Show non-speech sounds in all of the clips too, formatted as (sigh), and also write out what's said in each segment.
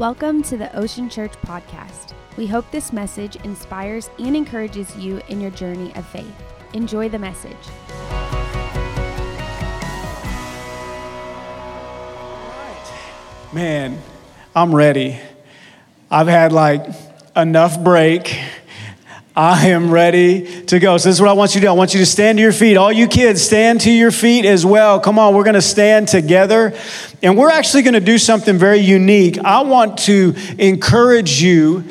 Welcome to the Ocean Church podcast. We hope this message inspires and encourages you in your journey of faith. Enjoy the message. Man, I'm ready. I've had like enough break. I am ready to go. So, this is what I want you to do. I want you to stand to your feet. All you kids, stand to your feet as well. Come on, we're going to stand together. And we're actually going to do something very unique. I want to encourage you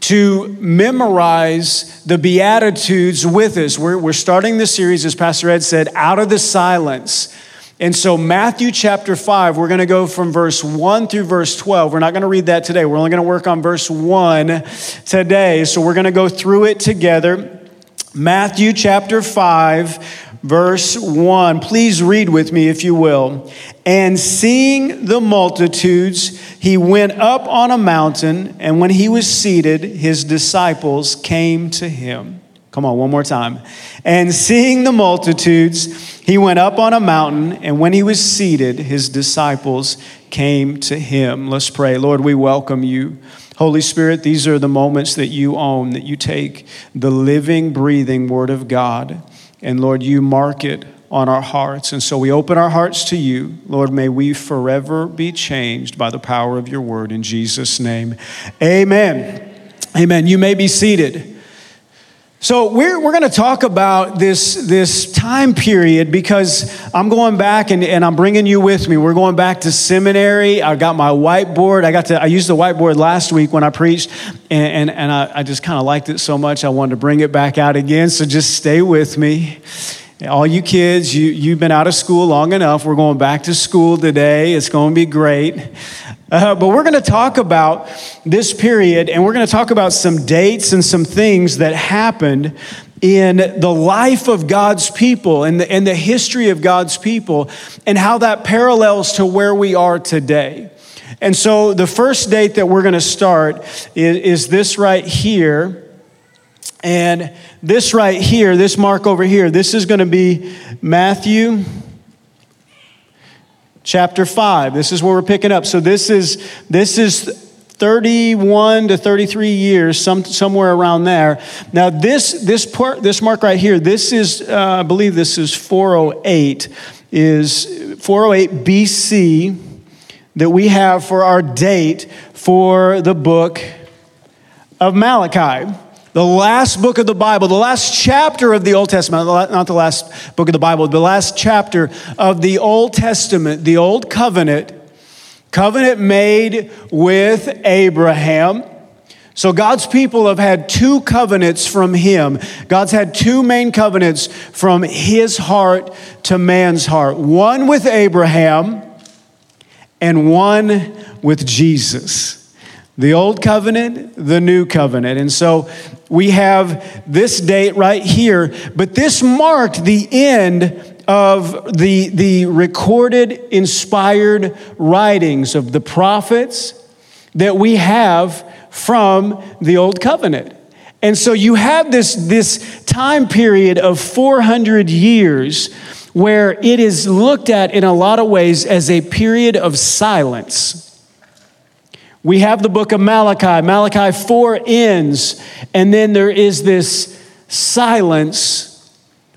to memorize the Beatitudes with us. We're, we're starting this series, as Pastor Ed said, out of the silence. And so, Matthew chapter 5, we're going to go from verse 1 through verse 12. We're not going to read that today. We're only going to work on verse 1 today. So, we're going to go through it together. Matthew chapter 5, verse 1. Please read with me, if you will. And seeing the multitudes, he went up on a mountain, and when he was seated, his disciples came to him. Come on, one more time. And seeing the multitudes, he went up on a mountain, and when he was seated, his disciples came to him. Let's pray. Lord, we welcome you. Holy Spirit, these are the moments that you own, that you take the living, breathing Word of God, and Lord, you mark it on our hearts. And so we open our hearts to you. Lord, may we forever be changed by the power of your Word. In Jesus' name, amen. Amen. You may be seated. So we're, we're going to talk about this, this time period because I'm going back and, and I'm bringing you with me. We're going back to seminary. I got my whiteboard. I got to, I used the whiteboard last week when I preached and, and, and I, I just kind of liked it so much. I wanted to bring it back out again. So just stay with me. All you kids, you, you've been out of school long enough. We're going back to school today. It's going to be great. Uh, but we're going to talk about this period and we're going to talk about some dates and some things that happened in the life of God's people and the, and the history of God's people and how that parallels to where we are today. And so the first date that we're going to start is, is this right here. And this right here, this mark over here, this is going to be Matthew chapter 5. This is where we're picking up. So this is this is 31 to 33 years, some, somewhere around there. Now, this, this, part, this mark right here, this is, uh, I believe this is 408, is 408 BC that we have for our date for the book of Malachi the last book of the Bible, the last chapter of the Old Testament, not the last book of the Bible, the last chapter of the Old Testament, the Old Covenant, covenant made with Abraham. So God's people have had two covenants from Him. God's had two main covenants from His heart to man's heart one with Abraham and one with Jesus the old covenant, the new covenant. And so we have this date right here, but this marked the end of the, the recorded, inspired writings of the prophets that we have from the old covenant. And so you have this, this time period of 400 years where it is looked at in a lot of ways as a period of silence we have the book of Malachi. Malachi 4 ends, and then there is this silence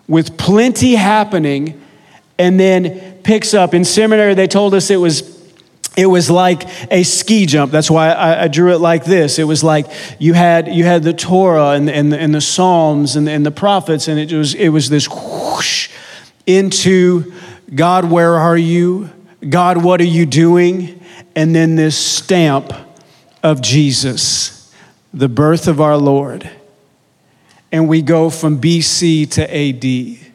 with plenty happening, and then picks up. In seminary, they told us it was it was like a ski jump. That's why I, I, drew it like this. It was like you had, you had the Torah and, and, and the Psalms and, and the prophets, and it was, it was this whoosh into God, where are you? God, what are you doing? and then this stamp of Jesus, the birth of our Lord. And we go from BC to AD.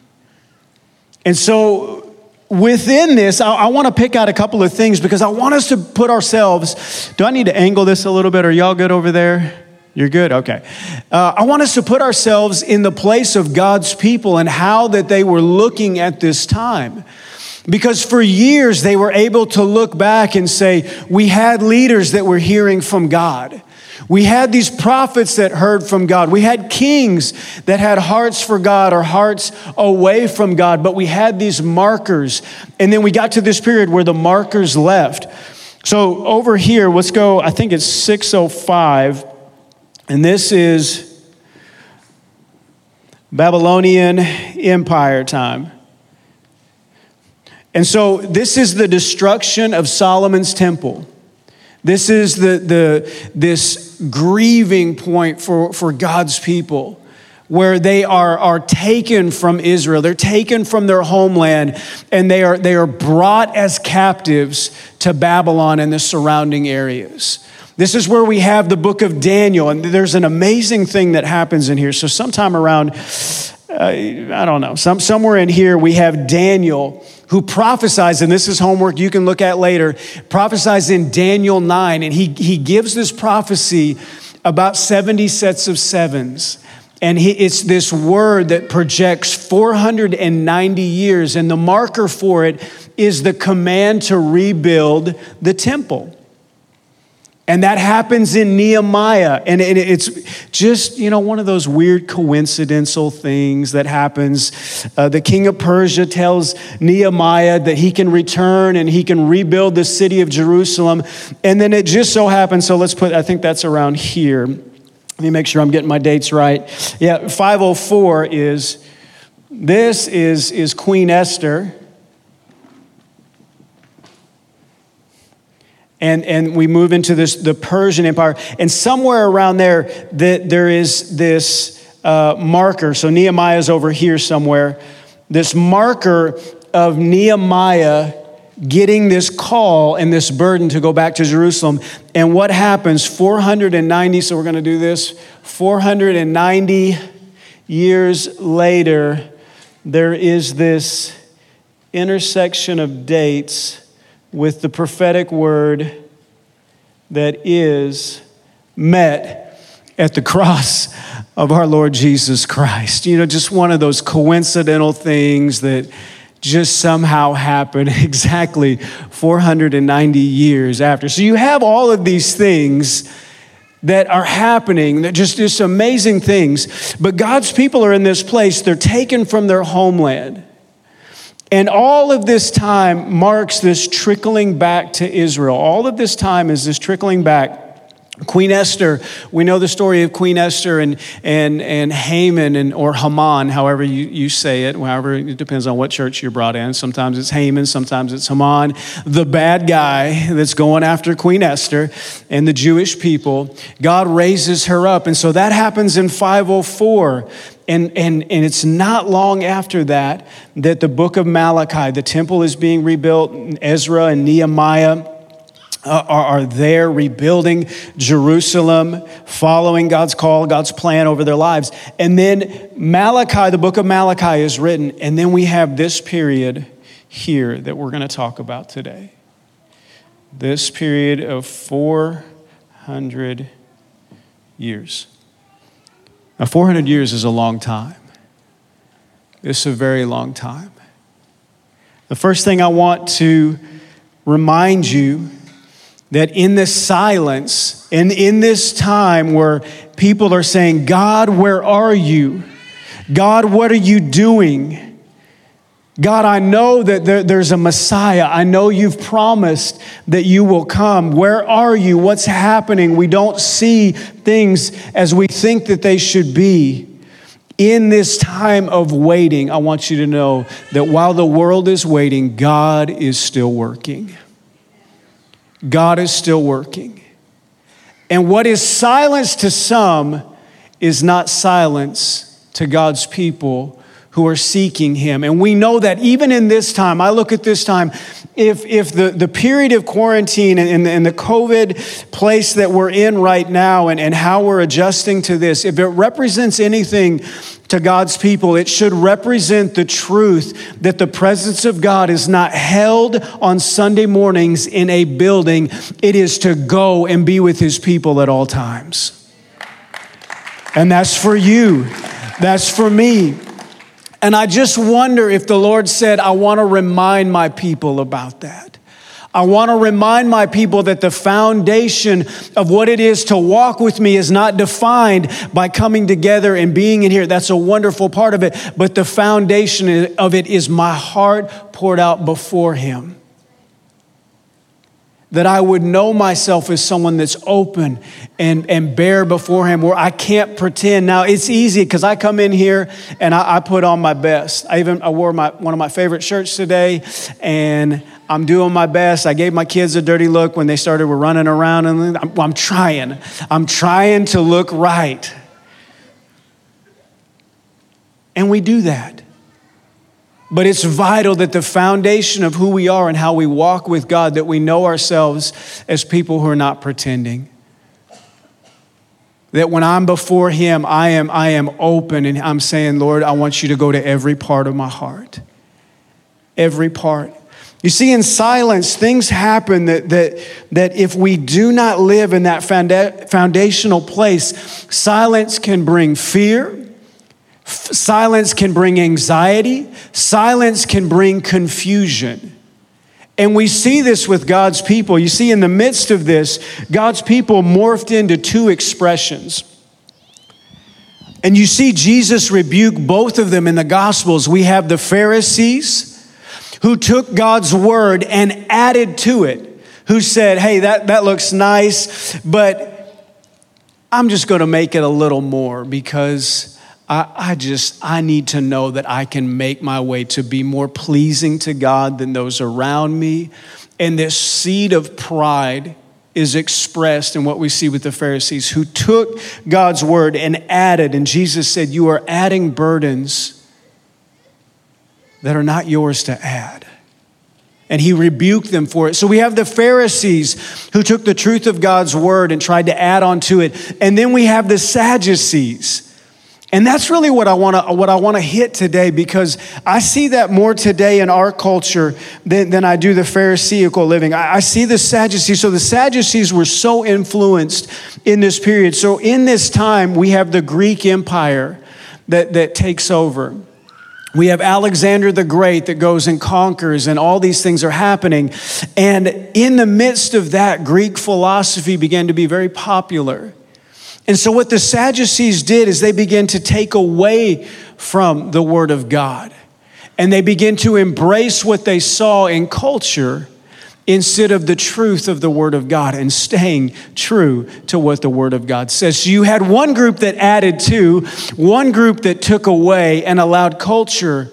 And so within this, I, I want to pick out a couple of things because I want us to put ourselves. Do I need to angle this a little bit? Are y'all good over there? You're good? Okay. Uh, I want us to put ourselves in the place of God's people and how that they were looking at this time. Because for years they were able to look back and say, we had leaders that were hearing from God. We had these prophets that heard from God. We had kings that had hearts for God or hearts away from God, but we had these markers. And then we got to this period where the markers left. So over here, let's go, I think it's 605, and this is Babylonian Empire time. And so this is the destruction of Solomon's temple. This is the, the, this grieving point for, for God's people where they are, are taken from Israel. They're taken from their homeland and they are, they are brought as captives to Babylon and the surrounding areas. This is where we have the book of Daniel, and there's an amazing thing that happens in here. So, sometime around, uh, I don't know, some, somewhere in here, we have Daniel who prophesies, and this is homework you can look at later, prophesies in Daniel 9, and he, he gives this prophecy about 70 sets of sevens. And he, it's this word that projects 490 years, and the marker for it is the command to rebuild the temple. And that happens in Nehemiah. And it's just, you know, one of those weird coincidental things that happens. Uh, the king of Persia tells Nehemiah that he can return and he can rebuild the city of Jerusalem. And then it just so happens, so let's put, I think that's around here. Let me make sure I'm getting my dates right. Yeah, 504 is this is, is Queen Esther. And, and we move into this the Persian Empire. And somewhere around there, that there is this uh, marker. So Nehemiah is over here somewhere. This marker of Nehemiah getting this call and this burden to go back to Jerusalem. And what happens 490, so we're going to do this 490 years later, there is this intersection of dates with the prophetic word that is met at the cross of our Lord Jesus Christ. You know, just one of those coincidental things that just somehow happened (laughs) exactly 490 years after. So you have all of these things that are happening, that just just amazing things. But God's people are in this place, they're taken from their homeland. And all of this time marks this trickling back to Israel. All of this time is this trickling back Queen Esther, we know the story of Queen Esther and, and, and Haman and, or Haman, however you, you say it, however, it depends on what church you're brought in. Sometimes it's Haman, sometimes it's Haman, the bad guy that's going after Queen Esther and the Jewish people. God raises her up. And so that happens in 504. And, and, and it's not long after that that the book of Malachi, the temple is being rebuilt, Ezra and Nehemiah Uh, are, are there rebuilding Jerusalem, following God's call, God's plan over their lives. And then Malachi, the book of Malachi is written, and then we have this period here that we're going to talk about today. This period of 400 years. Now, 400 years is a long time. It's a very long time. The first thing I want to remind you that in this silence and in this time where people are saying, God, where are you? God, what are you doing? God, I know that there, there's a Messiah. I know you've promised that you will come. Where are you? What's happening? We don't see things as we think that they should be. In this time of waiting, I want you to know that while the world is waiting, God is still working. God is still working. And what is silence to some is not silence to God's people who are seeking Him. And we know that even in this time, I look at this time, if, if the, the period of quarantine and, and the COVID place that we're in right now and, and how we're adjusting to this, if it represents anything to God's people, it should represent the truth that the presence of God is not held on Sunday mornings in a building, it is to go and be with His people at all times. And that's for you, that's for me. And I just wonder if the Lord said, I want to remind my people about that. I want to remind my people that the foundation of what it is to walk with me is not defined by coming together and being in here. That's a wonderful part of it. But the foundation of it is my heart poured out before Him. That I would know myself as someone that's open and, and bare before Him, where I can't pretend. Now, it's easy because I come in here and I, I, put on my best. I even I wore my, one of my favorite shirts today, and I'm doing my best. I gave my kids a dirty look when they started were running around, and I'm, I'm trying. I'm trying to look right. And we do that. But it's vital that the foundation of who we are and how we walk with God, that we know ourselves as people who are not pretending. That when I'm before Him, I am, I am open and I'm saying, Lord, I want you to go to every part of my heart. Every part. You see, in silence, things happen that, that, that if we do not live in that foundational place, silence can bring fear Silence can bring anxiety, silence can bring confusion. And we see this with God's people. You see, in the midst of this, God's people morphed into two expressions. And you see Jesus rebuke both of them in the Gospels. We have the Pharisees who took God's word and added to it, who said, Hey, that, that looks nice, but I'm just going to make it a little more because I, I, just, I need to know that I can make my way to be more pleasing to God than those around me. And this seed of pride is expressed in what we see with the Pharisees who took God's word and added. And Jesus said, You are adding burdens that are not yours to add. And he rebuked them for it. So we have the Pharisees who took the truth of God's word and tried to add on to it. And then we have the Sadducees and that's really what I want to what I want to hit today because I see that more today in our culture than, than I do the Pharisaical living. I, I see the Sadducees. So the Sadducees were so influenced in this period. So in this time, we have the Greek Empire that, that takes over. We have Alexander the Great that goes and conquers, and all these things are happening. And in the midst of that, Greek philosophy began to be very popular. And so, what the Sadducees did is they began to take away from the Word of God. And they began to embrace what they saw in culture instead of the truth of the Word of God and staying true to what the Word of God says. So, you had one group that added to, one group that took away and allowed culture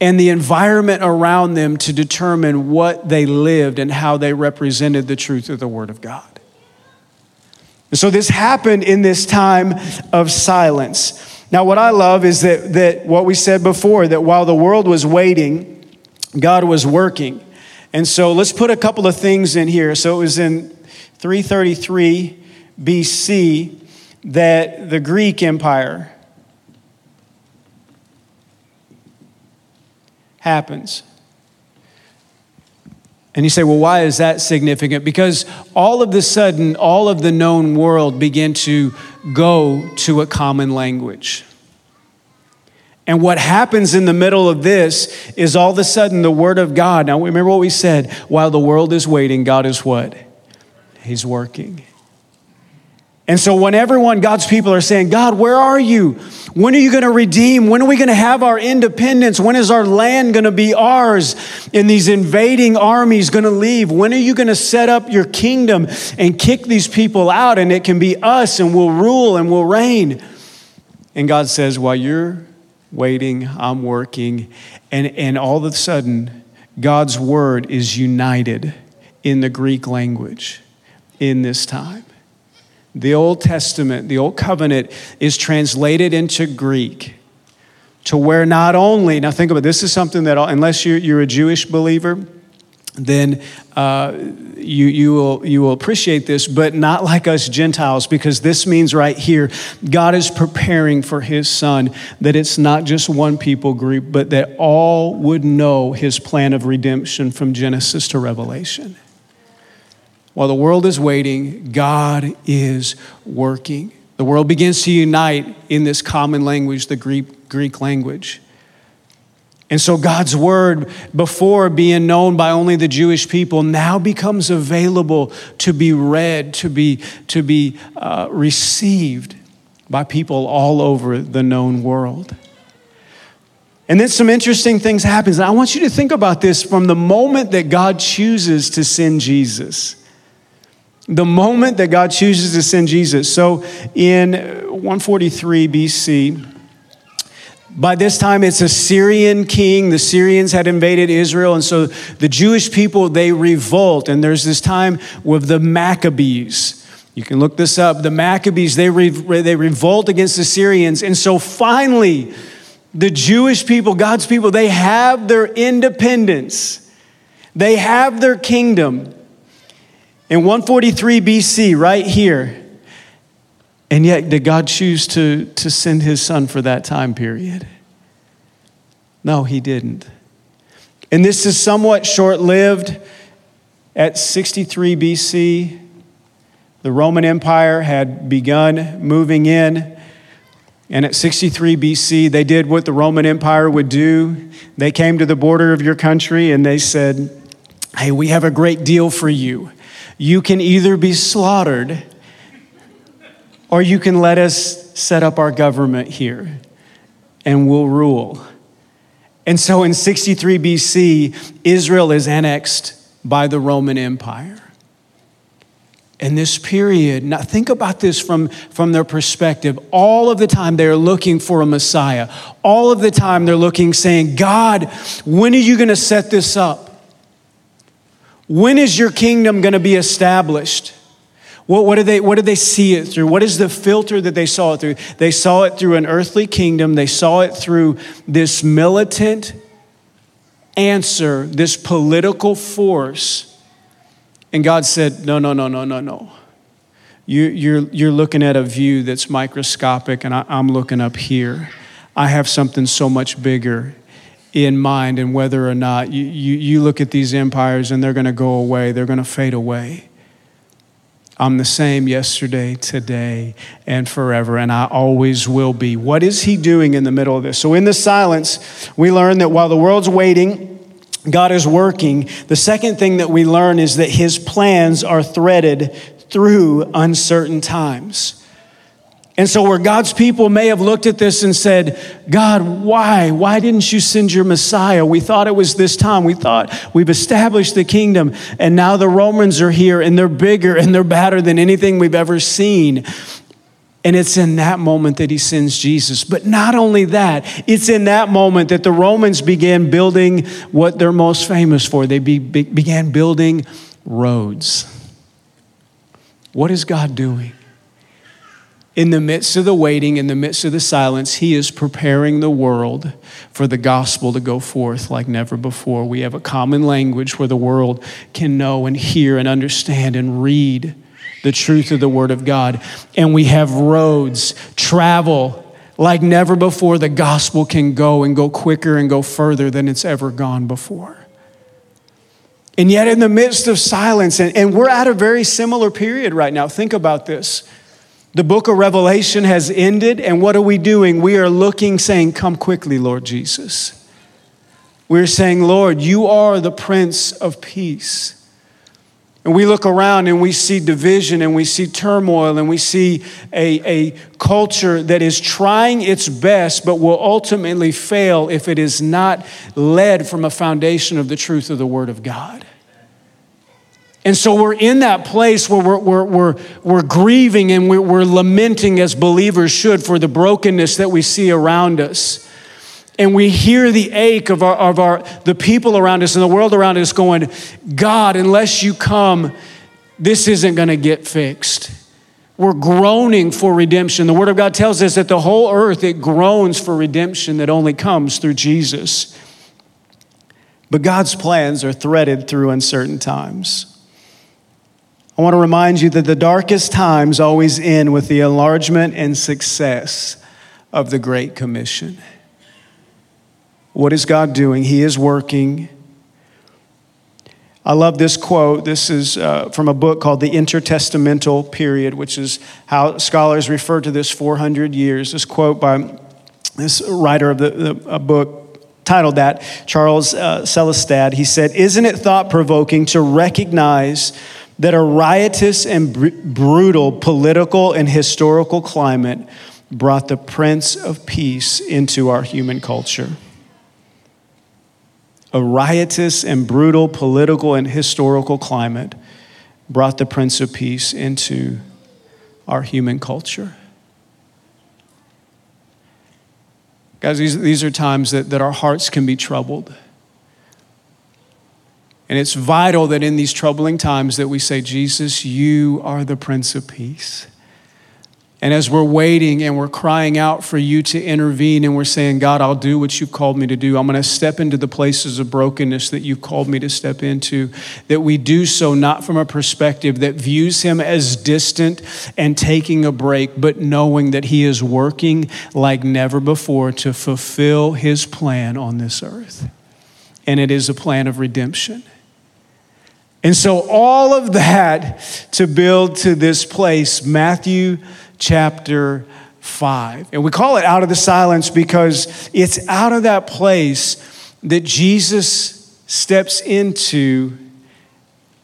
and the environment around them to determine what they lived and how they represented the truth of the Word of God. And so this happened in this time of silence. Now, what I love is that, that what we said before, that while the world was waiting, God was working. And so let's put a couple of things in here. So it was in 333 BC that the Greek Empire happens. And you say, well, why is that significant? Because all of the sudden, all of the known world began to go to a common language. And what happens in the middle of this is all of a sudden the Word of God. Now, remember what we said while the world is waiting, God is what? He's working. And so, when everyone, God's people, are saying, God, where are you? When are you going to redeem? When are we going to have our independence? When is our land going to be ours? And these invading armies going to leave? When are you going to set up your kingdom and kick these people out and it can be us and we'll rule and we'll reign? And God says, while you're waiting, I'm working. And, and all of a sudden, God's word is united in the Greek language in this time. The Old Testament, the Old Covenant, is translated into Greek to where not only, now think about it, this is something that, unless you're, you're a Jewish believer, then uh, you, you, will, you will appreciate this, but not like us Gentiles, because this means right here, God is preparing for his son that it's not just one people group, but that all would know his plan of redemption from Genesis to Revelation. While the world is waiting, God is working. The world begins to unite in this common language, the Greek, Greek language. And so God's word, before being known by only the Jewish people, now becomes available to be read, to be, to be uh, received by people all over the known world. And then some interesting things happen. I want you to think about this from the moment that God chooses to send Jesus. The moment that God chooses to send Jesus. So in uh, 143 BC, by this time, it's a Syrian king. The Syrians had invaded Israel, and so the Jewish people they revolt. And there's this time with the Maccabees. You can look this up. The Maccabees they re- they revolt against the Syrians, and so finally, the Jewish people, God's people, they have their independence. They have their kingdom. In 143 BC, right here. And yet, did God choose to, to send his son for that time period? No, he didn't. And this is somewhat short lived. At 63 BC, the Roman Empire had begun moving in. And at 63 BC, they did what the Roman Empire would do. They came to the border of your country and they said, Hey, we have a great deal for you. You can either be slaughtered or you can let us set up our government here and we'll rule. And so in 63 BC, Israel is annexed by the Roman Empire. In this period, now think about this from, from their perspective. All of the time they're looking for a Messiah. All of the time they're looking, saying, God, when are you going to set this up? When is your kingdom going to be established? What, what, did they, what did they see it through? What is the filter that they saw it through? They saw it through an earthly kingdom, they saw it through this militant answer, this political force. And God said, No, no, no, no, no, no. You, you're, you're looking at a view that's microscopic, and I, I'm looking up here. I have something so much bigger in mind, and whether or not you, you, you look at these empires and they're going to go away, they're going to fade away. I'm the same yesterday, today, and forever, and I always will be. What is he doing in the middle of this? So, in the silence, we learn that while the world's waiting, God is working. The second thing that we learn is that his plans are threaded through uncertain times. And so, where God's people may have looked at this and said, God, why? Why didn't you send your Messiah? We thought it was this time. We thought we've established the kingdom, and now the Romans are here, and they're bigger and they're badder than anything we've ever seen. And it's in that moment that he sends Jesus. But not only that, it's in that moment that the Romans began building what they're most famous for. They be, be, began building roads. What is God doing? In the midst of the waiting, in the midst of the silence, He is preparing the world for the gospel to go forth like never before. We have a common language where the world can know and hear and understand and read the truth of the Word of God. And we have roads, travel like never before. The gospel can go and go quicker and go further than it's ever gone before. And yet, in the midst of silence, and, and we're at a very similar period right now. Think about this. The book of Revelation has ended, and what are we doing? We are looking, saying, Come quickly, Lord Jesus. We're saying, Lord, you are the Prince of Peace. And we look around and we see division and we see turmoil and we see a, a culture that is trying its best but will ultimately fail if it is not led from a foundation of the truth of the Word of God. And so we're in that place where we're, we're, we're, we're grieving and we're, we're lamenting as believers should for the brokenness that we see around us. And we hear the ache of, our, of our, the people around us and the world around us going, God, unless you come, this isn't going to get fixed. We're groaning for redemption. The Word of God tells us that the whole earth, it groans for redemption that only comes through Jesus. But God's plans are threaded through uncertain times. I want to remind you that the darkest times always end with the enlargement and success of the Great Commission. What is God doing? He is working. I love this quote. This is uh, from a book called The Intertestamental Period, which is how scholars refer to this 400 years. This quote by this writer of the, the a book titled that, Charles uh, Selestad. He said, Isn't it thought provoking to recognize that a riotous and br- brutal political and historical climate brought the Prince of Peace into our human culture. A riotous and brutal political and historical climate brought the Prince of Peace into our human culture. Guys, these, these are times that, that our hearts can be troubled. And it's vital that in these troubling times that we say, Jesus, you are the Prince of Peace. And as we're waiting and we're crying out for you to intervene and we're saying, God, I'll do what you've called me to do. I'm going to step into the places of brokenness that you've called me to step into, that we do so not from a perspective that views him as distant and taking a break, but knowing that he is working like never before to fulfill his plan on this earth. And it is a plan of redemption. And so, all of that to build to this place, Matthew chapter 5. And we call it out of the silence because it's out of that place that Jesus steps into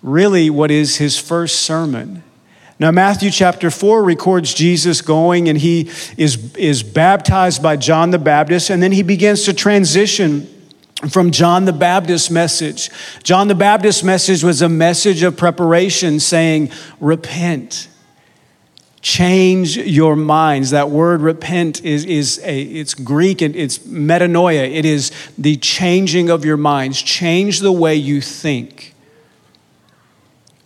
really what is his first sermon. Now, Matthew chapter 4 records Jesus going and he is, is baptized by John the Baptist, and then he begins to transition from John the Baptist's message. John the Baptist's message was a message of preparation saying, Repent. Change your minds. That word repent is, is a it's greek and it's metanoia. It is the changing of your minds. Change the way you think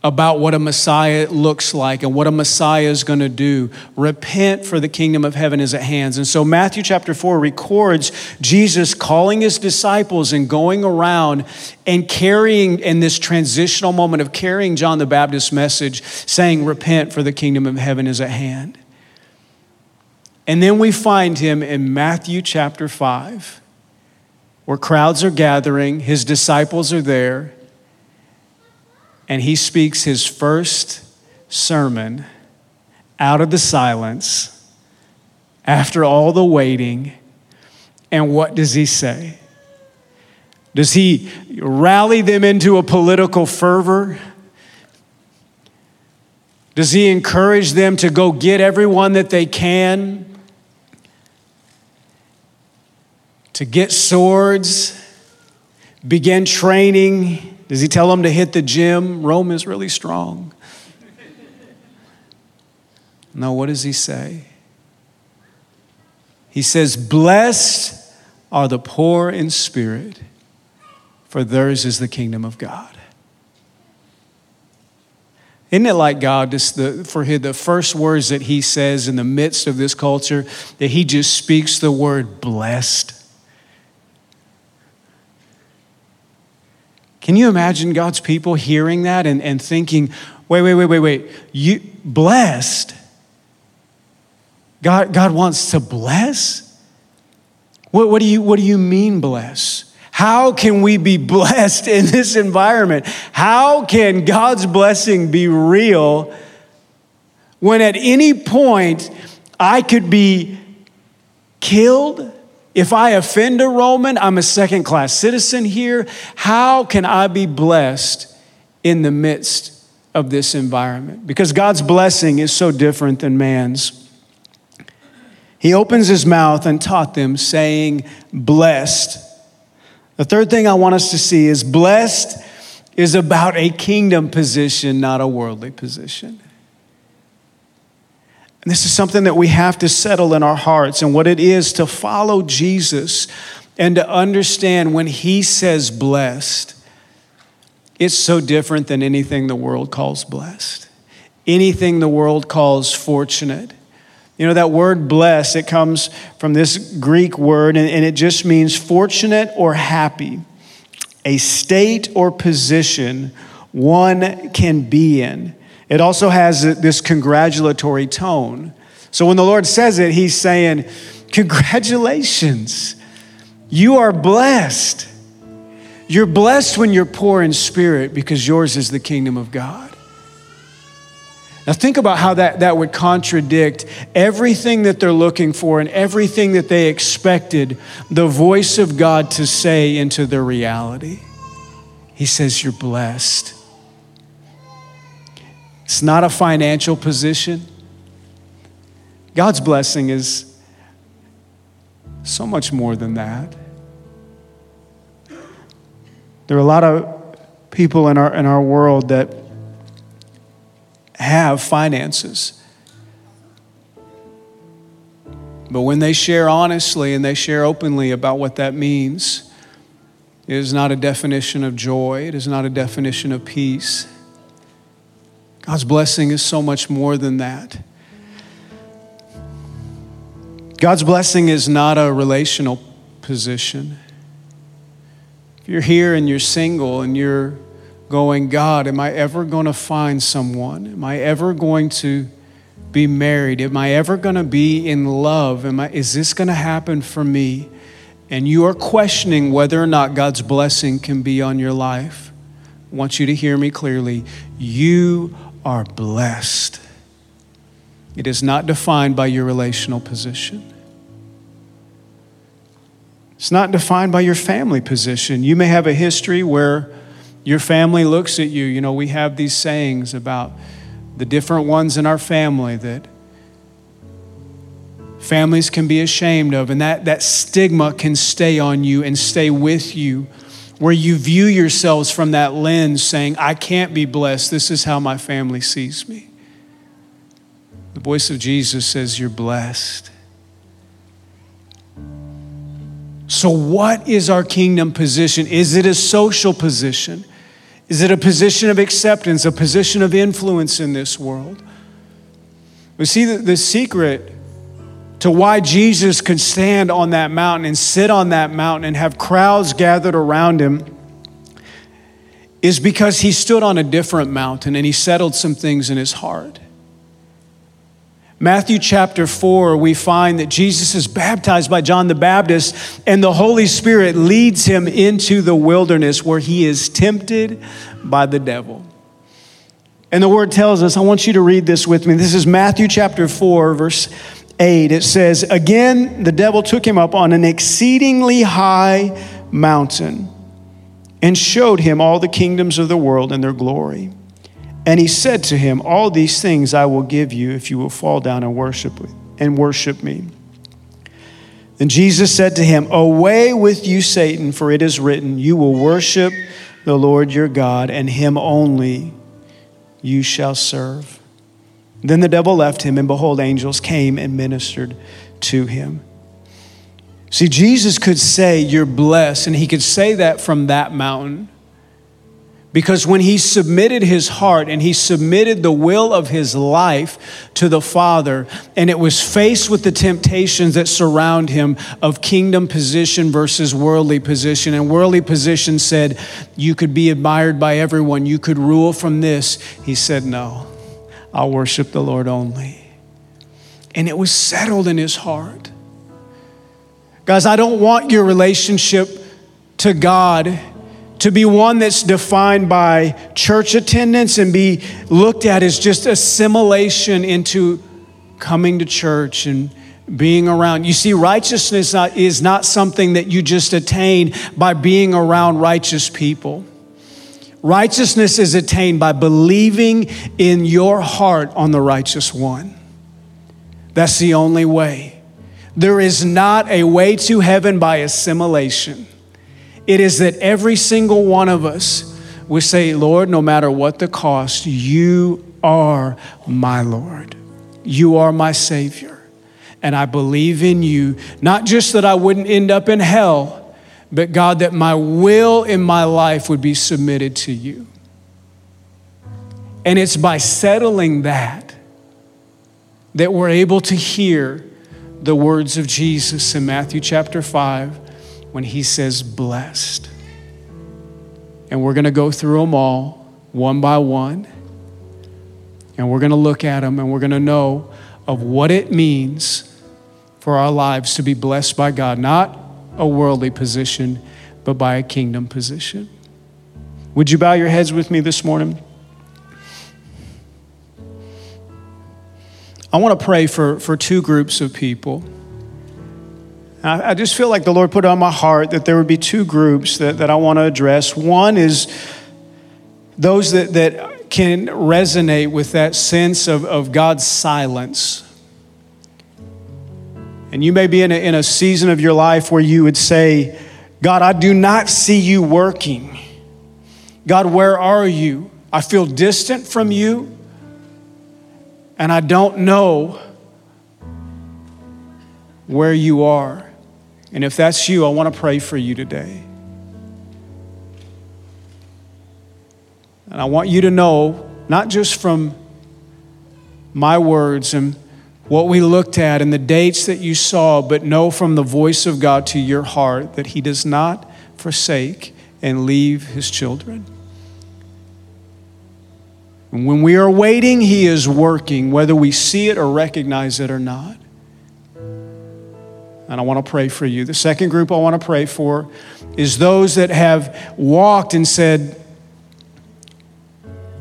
about what a Messiah looks like and what a Messiah is going to do. Repent, for the kingdom of heaven is at hand. And so, Matthew chapter 4 records Jesus calling his disciples and going around and carrying, in this transitional moment of carrying John the Baptist's message, saying, Repent, for the kingdom of heaven is at hand. And then we find him in Matthew chapter 5, where crowds are gathering, his disciples are there and he speaks his first sermon out of the silence after all the waiting. And what does he say? Does he rally them into a political fervor? Does he encourage them to go get everyone that they can? To get swords, begin training does he tell them to hit the gym? Rome is really strong. No, what does he say? He says, Blessed are the poor in spirit, for theirs is the kingdom of God. Isn't it like God, just the, for his, the first words that he says in the midst of this culture, that he just speaks the word blessed? Can you imagine God's people hearing that and, and thinking, wait, wait, wait, wait, wait, you blessed? God, God wants to bless? What, what, do you, what do you mean bless? How can we be (laughs) blessed in this environment? How can God's blessing be real when at any point I could be killed? If I offend a Roman, I'm a second class citizen here. How can I be blessed in the midst of this environment? Because God's blessing is so different than man's. He opens his mouth and taught them, saying, Blessed. The third thing I want us to see is blessed is about a kingdom position, not a worldly position. And this is something that we have to settle in our hearts and what it is to follow Jesus and to understand when he says blessed, it's so different than anything the world calls blessed, anything the world calls fortunate. You know, that word blessed, it comes from this Greek word, and, and it just means fortunate or happy, a state or position one can be in. It also has this congratulatory tone. So when the Lord says it, He's saying, Congratulations, you are blessed. You're blessed when you're poor in spirit because yours is the kingdom of God. Now, think about how that, that would contradict everything that they're looking for and everything that they expected the voice of God to say into their reality. He says, You're blessed. It's not a financial position. God's blessing is so much more than that. There are a lot of people in our, in our world that have finances. But when they share honestly and they share openly about what that means, it is not a definition of joy, it is not a definition of peace. God's blessing is so much more than that. God's blessing is not a relational position. If you're here and you're single and you're going, God, am I ever going to find someone? Am I ever going to be married? Am I ever going to be in love? Am I, is this going to happen for me? And you are questioning whether or not God's blessing can be on your life. I want you to hear me clearly. You are blessed. It is not defined by your relational position. It's not defined by your family position. You may have a history where your family looks at you. You know, we have these sayings about the different ones in our family that families can be ashamed of, and that, that stigma can stay on you and stay with you, where you view yourselves from that lens saying, I can't be blessed. This is how my family sees me. The voice of Jesus says, You're blessed. So, what is our kingdom position? Is it a social position? Is it a position of acceptance, a position of influence in this world? We see the, the secret to why Jesus could stand on that mountain and sit on that mountain and have crowds gathered around him is because he stood on a different mountain and he settled some things in his heart. Matthew chapter 4, we find that Jesus is baptized by John the Baptist, and the Holy Spirit leads him into the wilderness where he is tempted by the devil. And the word tells us, I want you to read this with me. This is Matthew chapter 4, verse 8. It says, Again, the devil took him up on an exceedingly high mountain and showed him all the kingdoms of the world and their glory. And he said to him, All these things I will give you if you will fall down and worship and worship me. And Jesus said to him, Away with you, Satan, for it is written, You will worship the Lord your God, and him only you shall serve. Then the devil left him, and behold, angels came and ministered to him. See, Jesus could say, You're blessed, and he could say that from that mountain. Because when he submitted his heart and he submitted the will of his life to the Father, and it was faced with the temptations that surround him of kingdom position versus worldly position, and worldly position said, You could be admired by everyone, you could rule from this. He said, No, I'll worship the Lord only. And it was settled in his heart. Guys, I don't want your relationship to God to be one that's defined by church attendance and be looked at as just assimilation into coming to church and being around. You see, righteousness is not something that you just attain by being around righteous people. Righteousness is attained by believing in your heart on the righteous one. That's the only way. There is not a way to heaven by assimilation. It is that every single one of us would say, Lord, no matter what the cost, you are my Lord. You are my Savior. And I believe in you, not just that I wouldn't end up in hell, but God, that my will in my life would be submitted to you. And it's by settling that that we're able to hear the words of Jesus in Matthew chapter 5 when he says blessed. And we're going to go through them all one by one. And we're going to look at them and we're going to know of what it means for our lives to be blessed by God, not a worldly position, but by a kingdom position. Would you bow your heads with me this morning? I want to pray for, for two groups of people. I just feel like the Lord put on my heart that there would be two groups that, that I want to address. One is those that, that can resonate with that sense of, of God's silence. And you may be in a, in a season of your life where you would say, God, I do not see you working. God, where are you? I feel distant from you. and I don't know where you are. And if that's you, I want to pray for you today. And I want you to know, not just from my words and what we looked at and the dates that you saw, but know from the voice of God to your heart that He does not forsake and leave His children. And when we are waiting, He is working, whether we see it or recognize it or not. And I want to pray for you. The second group I want to pray for is those that have walked and said,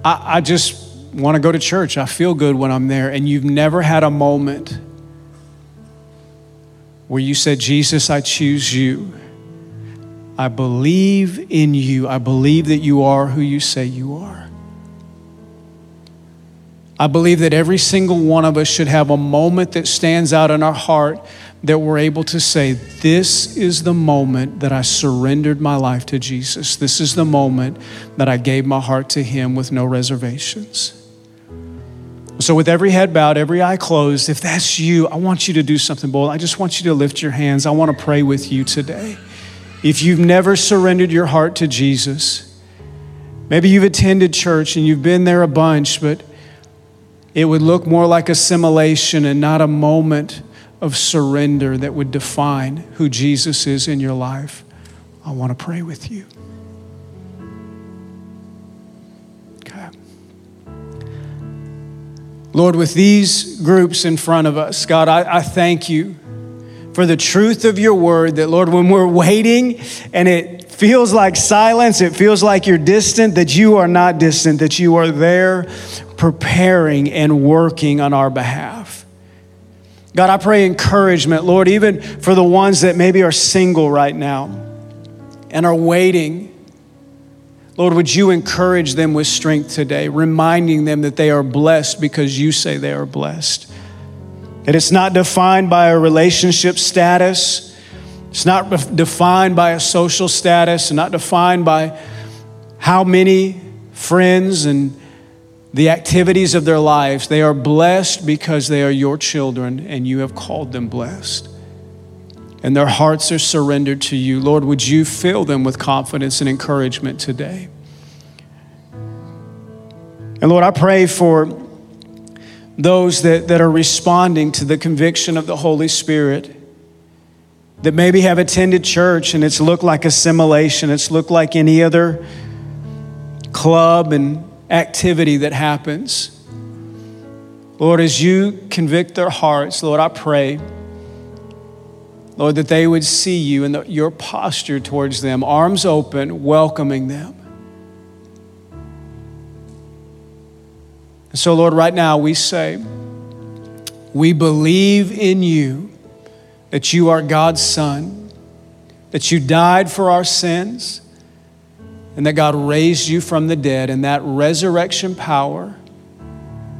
I, I just want to go to church. I feel good when I'm there. And you've never had a moment where you said, Jesus, I choose you. I believe in you. I believe that you are who you say you are. I believe that every single one of us should have a moment that stands out in our heart that we're able to say, This is the moment that I surrendered my life to Jesus. This is the moment that I gave my heart to Him with no reservations. So, with every head bowed, every eye closed, if that's you, I want you to do something bold. I just want you to lift your hands. I want to pray with you today. If you've never surrendered your heart to Jesus, maybe you've attended church and you've been there a bunch, but it would look more like assimilation and not a moment of surrender that would define who Jesus is in your life. I want to pray with you. Lord, with these groups in front of us, God, I, I thank you for the truth of your word that, Lord, when we're waiting and it feels like silence, it feels like you're distant, that you are not distant, that you are there preparing and working on our behalf. God, I pray encouragement, Lord, even for the ones that maybe are single right now and are waiting. Lord, would you encourage them with strength today, reminding them that they are blessed because you say they are blessed. That it's not defined by a relationship status, it's not defined by a social status, and not defined by how many friends and the activities of their lives. They are blessed because they are your children and you have called them blessed. And their hearts are surrendered to you. Lord, would you fill them with confidence and encouragement today? And Lord, I pray for those that, that are responding to the conviction of the Holy Spirit that maybe have attended church and it's looked like assimilation, it's looked like any other club and activity that happens. Lord, as you convict their hearts, Lord, I pray, Lord, that they would see you and your posture towards them, arms open, welcoming them. And so, Lord, right now we say, we believe in you, that you are God's Son, that you died for our sins and that God raised you from the dead, and that resurrection power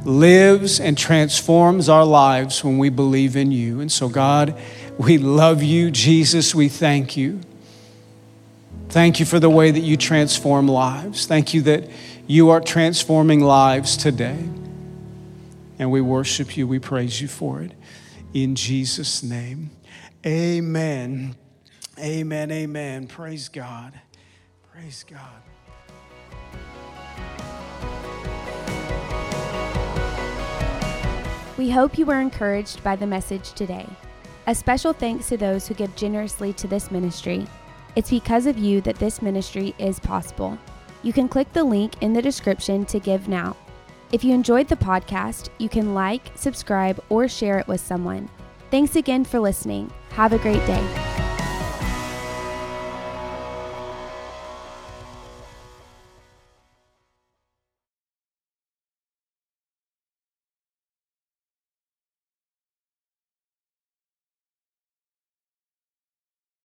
lives and transforms our lives when we believe in you. And so, God, we love you. Jesus, we thank you. Thank you for the way that you transform lives. Thank you that you are transforming lives today. And we worship you, we praise you for it. In Jesus' name, amen. Amen, amen. Praise God. Praise God. We hope you were encouraged by the message today. A special thanks to those who give generously to this ministry. It's because of you that this ministry is possible. You can click the link in the description to give now. If you enjoyed the podcast, you can like, subscribe, or share it with someone. Thanks again for listening. Have a great day.